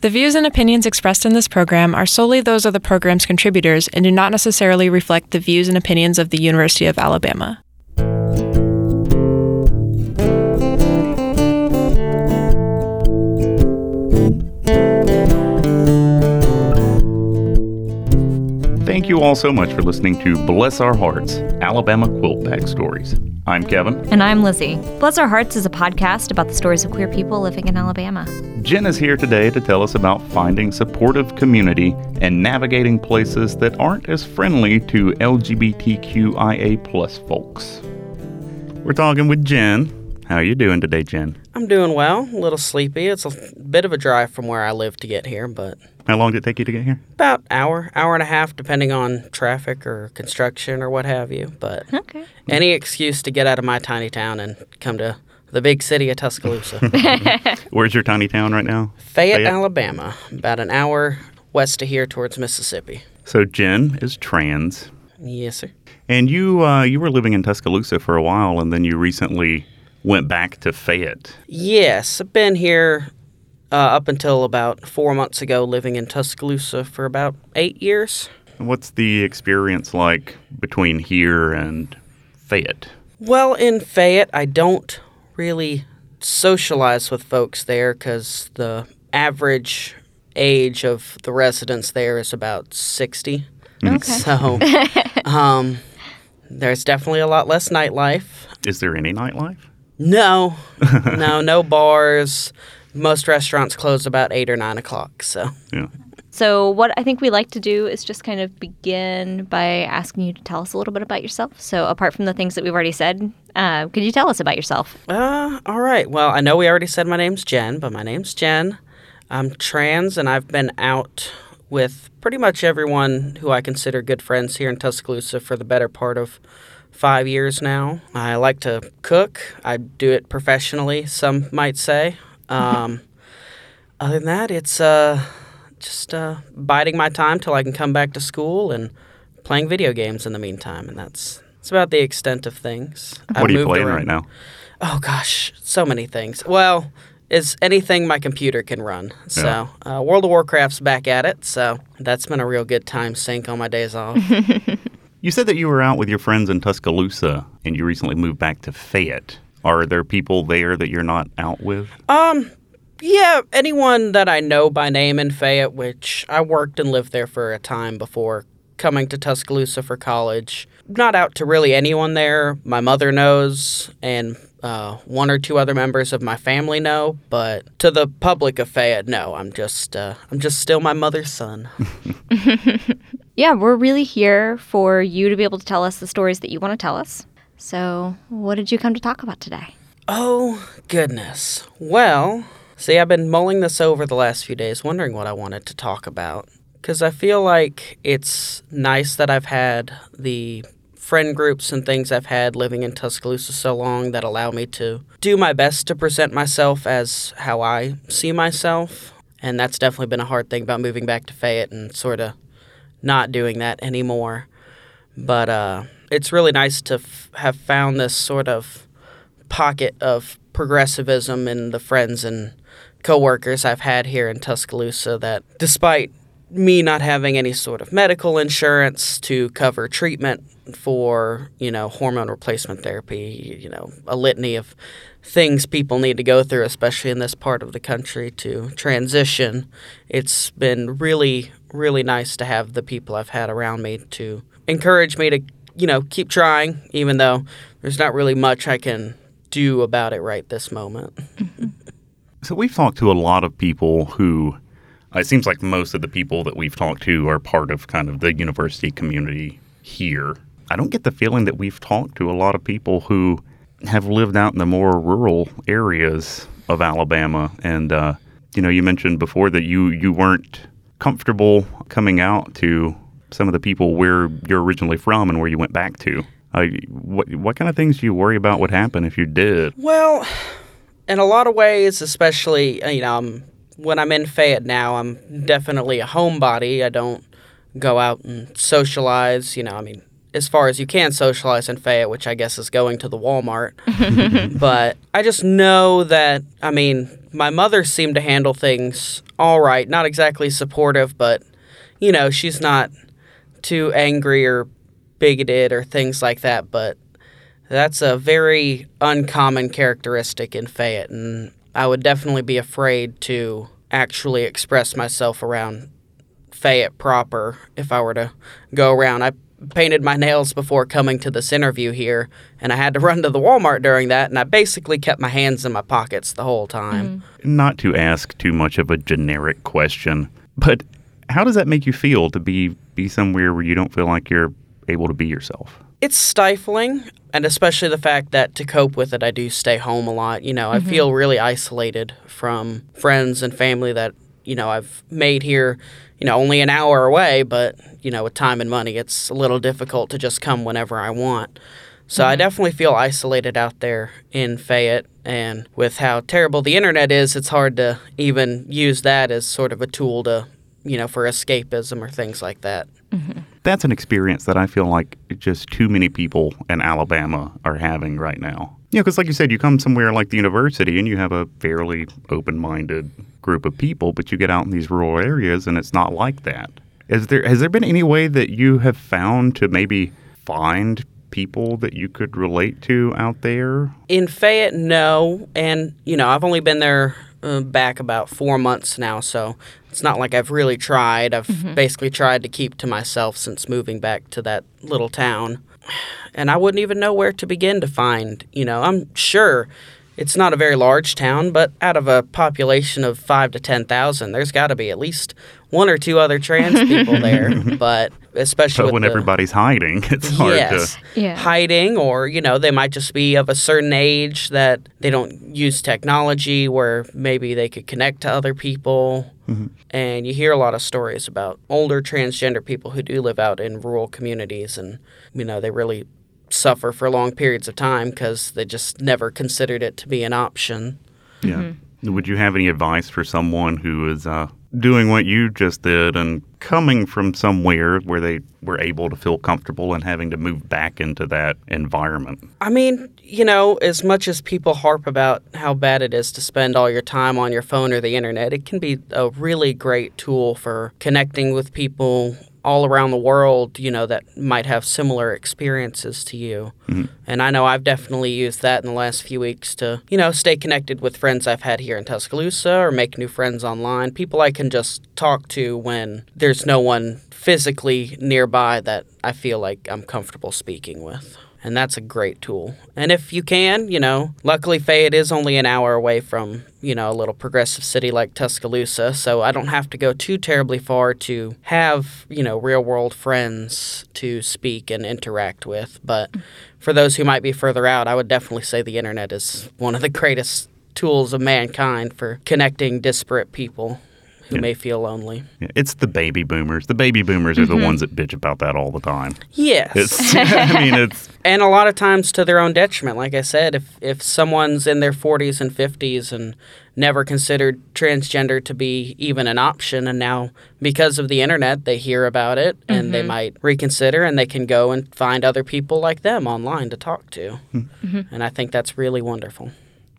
The views and opinions expressed in this program are solely those of the program's contributors and do not necessarily reflect the views and opinions of the University of Alabama. Thank you all so much for listening to Bless Our Hearts Alabama Quilt Bag Stories. I'm Kevin. And I'm Lizzie. Bless Our Hearts is a podcast about the stories of queer people living in Alabama. Jen is here today to tell us about finding supportive community and navigating places that aren't as friendly to LGBTQIA plus folks. We're talking with Jen. How are you doing today, Jen? I'm doing well. A little sleepy. It's a bit of a drive from where I live to get here, but How long did it take you to get here? about hour, hour and a half, depending on traffic or construction or what have you. But Okay. any excuse to get out of my tiny town and come to the big city of Tuscaloosa, Where's your tiny town right now? Fayette, Fayette. Alabama, about an hour west of here towards Mississippi. So Jen is trans, Yes, sir. and you uh, you were living in Tuscaloosa for a while, and then you recently went back to Fayette. Yes, I've been here uh, up until about four months ago, living in Tuscaloosa for about eight years. What's the experience like between here and Fayette? Well, in Fayette, I don't really socialize with folks there because the average age of the residents there is about 60. Okay. So, um, there's definitely a lot less nightlife. Is there any nightlife? No, no, no bars. Most restaurants close about 8 or 9 o'clock. So, Yeah. So, what I think we like to do is just kind of begin by asking you to tell us a little bit about yourself. So, apart from the things that we've already said, uh, could you tell us about yourself? Uh, all right. Well, I know we already said my name's Jen, but my name's Jen. I'm trans, and I've been out with pretty much everyone who I consider good friends here in Tuscaloosa for the better part of five years now. I like to cook. I do it professionally, some might say. Um, other than that, it's uh, just uh, biding my time till I can come back to school and playing video games in the meantime, and that's. That's about the extent of things. I've what are you playing around. right now? Oh gosh, so many things. Well, it's anything my computer can run. So uh, World of Warcraft's back at it. So that's been a real good time sink on my days off. You said that you were out with your friends in Tuscaloosa and you recently moved back to Fayette. Are there people there that you're not out with? um, yeah, anyone that I know by name in Fayette, which I worked and lived there for a time before coming to Tuscaloosa for college. Not out to really anyone there. My mother knows, and uh, one or two other members of my family know, but to the public of Fayette, no. I'm just, uh, I'm just still my mother's son. Yeah, we're really here for you to be able to tell us the stories that you want to tell us. So, what did you come to talk about today? Oh, goodness. Well, see, I've been mulling this over the last few days, wondering what I wanted to talk about. Because I feel like it's nice that I've had the friend groups and things I've had living in Tuscaloosa so long that allow me to do my best to present myself as how I see myself. And that's definitely been a hard thing about moving back to Fayette and sort of not doing that anymore. But uh, it's really nice to f- have found this sort of pocket of progressivism in the friends and coworkers I've had here in Tuscaloosa that despite me not having any sort of medical insurance to cover treatment for, you know, hormone replacement therapy, you know, a litany of things people need to go through, especially in this part of the country to transition. It's been really, really nice to have the people I've had around me to encourage me to, you know, keep trying, even though there's not really much I can do about it right this moment. So we've talked to a lot of people who it seems like most of the people that we've talked to are part of kind of the university community here. I don't get the feeling that we've talked to a lot of people who have lived out in the more rural areas of Alabama. And uh, you know, you mentioned before that you you weren't comfortable coming out to some of the people where you're originally from and where you went back to. Uh, what what kind of things do you worry about would happen if you did? Well, in a lot of ways, especially you know, um, when I'm in Fayette now, I'm definitely a homebody. I don't go out and socialize. You know, I mean, as far as you can socialize in Fayette, which I guess is going to the Walmart. but I just know that, I mean, my mother seemed to handle things all right. Not exactly supportive, but, you know, she's not too angry or bigoted or things like that. But that's a very uncommon characteristic in Fayette. And I would definitely be afraid to actually express myself around Fayette proper if I were to go around. I painted my nails before coming to this interview here, and I had to run to the Walmart during that, and I basically kept my hands in my pockets the whole time. Mm-hmm. Not to ask too much of a generic question, but how does that make you feel to be be somewhere where you don't feel like you're able to be yourself? It's stifling, and especially the fact that to cope with it, I do stay home a lot. You know, I mm-hmm. feel really isolated from friends and family that, you know, I've made here, you know, only an hour away, but, you know, with time and money, it's a little difficult to just come whenever I want. So I mm-hmm. definitely feel isolated out there in Fayette. And with how terrible the internet is, it's hard to even use that as sort of a tool to, you know, for escapism or things like that. Mm-hmm. That's an experience that I feel like just too many people in Alabama are having right now. Know, because like you said, you come somewhere like the university and you have a fairly open minded group of people, but you get out in these rural areas and it's not like that. Is there has there been any way that you have found to maybe find people that you could relate to out there? In Fayette, no. And, you know, I've only been there uh, back about four months now, so it's not like I've really tried. I've basically tried to keep to myself since moving back to that little town. And I wouldn't even know where to begin to find, you know, I'm sure it's not a very large town, but out of a population of five to 10,000, there's got to be at least one or two other trans people there. But especially But when the- everybody's hiding, it's hard yes. to. Yeah. hiding or you know they might just be of a certain age that they don't use technology where maybe they could connect to other people and you hear a lot of stories about older transgender people who do live out in rural communities and you know they really suffer for long periods of time because they just never considered it to be an option Yeah. Would you have any advice for someone who is uh, doing what you just did and coming from somewhere where they were able to feel comfortable and having to move back into that environment? I mean, you know, as much as people harp about how bad it is to spend all your time on your phone or the internet, it can be a really great tool for connecting with people all around the world, you know, that might have similar experiences to you. Mm-hmm. And I know I've definitely used that in the last few weeks to, you know, stay connected with friends I've had here in Tuscaloosa or make new friends online, people I can just talk to when there's no one physically nearby that I feel like I'm comfortable speaking with. And that's a great tool. And if you can, you know, luckily Fayette is only an hour away from, you know, a little progressive city like Tuscaloosa, so I don't have to go too terribly far to have, you know, real world friends to speak and interact with. But for those who might be further out, I would definitely say the internet is one of the greatest tools of mankind for connecting disparate people who Yeah. may feel lonely. Yeah, It's the baby boomers. The baby boomers are the mm-hmm. ones that bitch about that all the time. Yes. It's, I mean, it's and a lot of times to their own detriment. Like I said, if if someone's in their 40s and 50s and never considered transgender to be even an option, and now because of the internet they hear about it and they mm-hmm. might reconsider, and they can go and find other people like them online to talk to. Hmm. Mm-hmm. And I think that's really wonderful.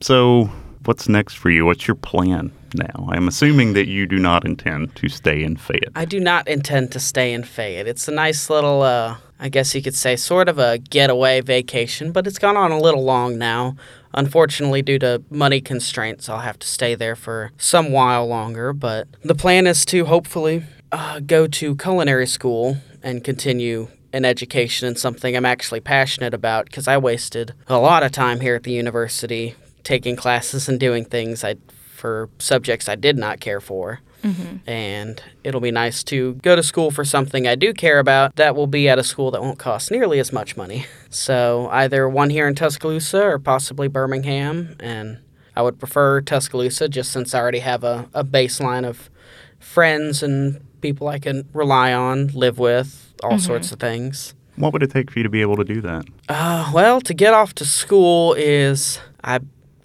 so. What's next for you? What's your plan now? I'm assuming that you do not intend to stay in Fayette. I do not intend to stay in Fayette. It's a nice little, uh, I guess you could say, sort of a getaway vacation, but it's gone on a little long now. Unfortunately, due to money constraints, I'll have to stay there for some while longer. But the plan is to hopefully uh, go to culinary school and continue an education in something I'm actually passionate about because I wasted a lot of time here at the university taking classes and doing things I for subjects I did not care for. And it'll be nice to go to school for something I do care about that will be at a school that won't cost nearly as much money. So, either one here in Tuscaloosa or possibly Birmingham. And I would prefer Tuscaloosa just since I already have a, a baseline of friends and people I can rely on, live with, all sorts of things. What would it take for you to be able to do that? Uh, well, to get off to school is I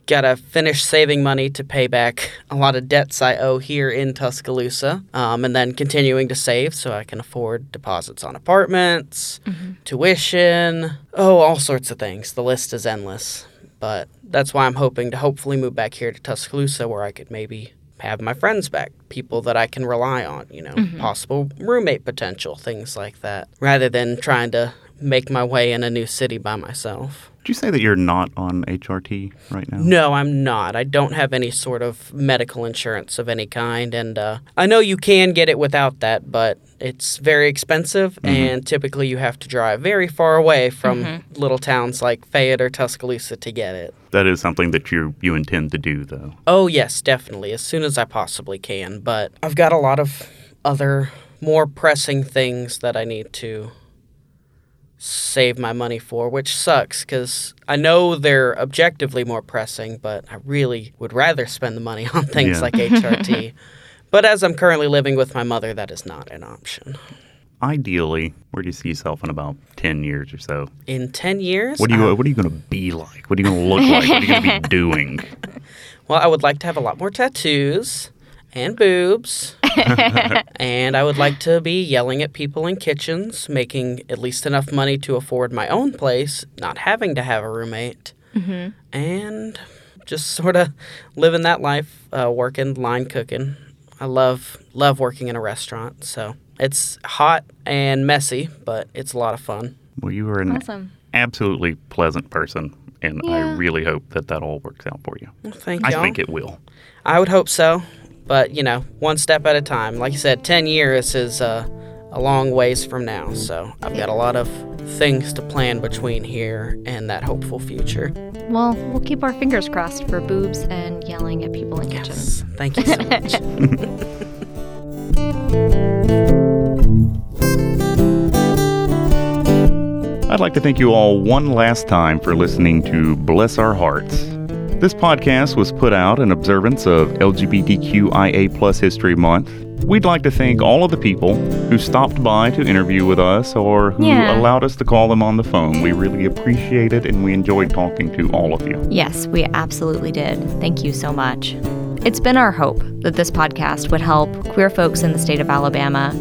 gotta finish saving money to pay back a lot of debts I owe here in Tuscaloosa, um, and then continuing to save so I can afford deposits on apartments, tuition, oh, all sorts of things. The list is endless, but that's why I'm hoping to hopefully move back here to Tuscaloosa where I could maybe have my friends back, people that I can rely on, you know, possible roommate potential, things like that, rather than trying to make my way in a new city by myself. Did you say that you're not on HRT right now? No, I'm not. I don't have any sort of medical insurance of any kind. And uh, I know you can get it without that, but it's very expensive. And typically you have to drive very far away from little towns like Fayette or Tuscaloosa to get it. That is something that you you intend to do, though. Oh, yes, definitely, as soon as I possibly can. But I've got a lot of other more pressing things that I need to save my money for, which sucks because I know they're objectively more pressing, but I really would rather spend the money on things Yeah. like HRT. but as I'm currently living with my mother, that is not an option. Ideally, where do you see yourself in about ten years or so? In 10 years, What are you uh, What are you going to be like? What are you going to look like? What are you going to be doing? well, I would like to have a lot more tattoos and boobs. and I would like to be yelling at people in kitchens, making at least enough money to afford my own place, not having to have a roommate, and just sort of living that life, uh, working, line cooking. I love love working in a restaurant, so it's hot and messy, but it's a lot of fun. Well, you are an Awesome. absolutely pleasant person, and I really hope that that all works out for you. Well, thank you. I you. think it will. I would hope so, but you know, one step at a time. Like I said, ten years is uh, a long ways from now, so I've got a lot of things to plan between here and that hopeful future. Well, we'll keep our fingers crossed for boobs and yelling at people in kitchens. Yes, thank you so much. I'd like to thank you all one last time for listening to Bless Our Hearts. This podcast was put out in observance of LGBTQIA Plus History Month. We'd like to thank all of the people who stopped by to interview with us or who Yeah. allowed us to call them on the phone. We really appreciate it and we enjoyed talking to all of you. Yes, we absolutely did. Thank you so much. It's been our hope that this podcast would help queer folks in the state of Alabama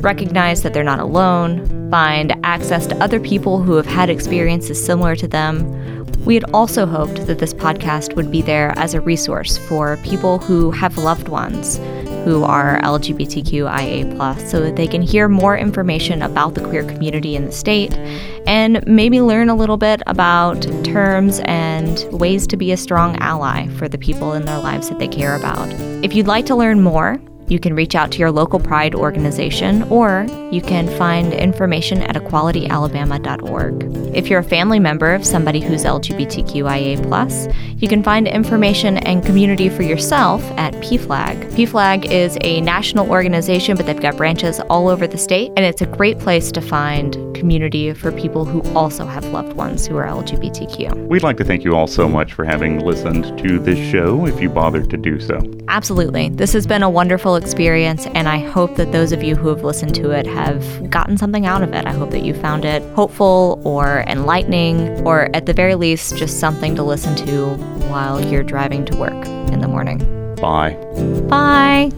recognize that they're not alone, find access to other people who have had experiences similar to them. We had also hoped that this podcast would be there as a resource for people who have loved ones who are LGBTQIA, so that they can hear more information about the queer community in the state and maybe learn a little bit about terms and ways to be a strong ally for the people in their lives that they care about. If you'd like to learn more, you can reach out to your local Pride organization or you can find information at equalityalabama.org. If you're a family member of somebody who's LGBTQIA, you can find information and community for yourself at PFLAG. PFLAG is a national organization, but they've got branches all over the state, and it's a great place to find community for people who also have loved ones who are LGBTQ. We'd like to thank you all so much for having listened to this show if you bothered to do so. Absolutely. This has been a wonderful experience, and I hope that those of you who have listened to it have gotten something out of it. I hope that you found it hopeful or enlightening, or at the very least, just something to listen to while you're driving to work in the morning. Bye. Bye.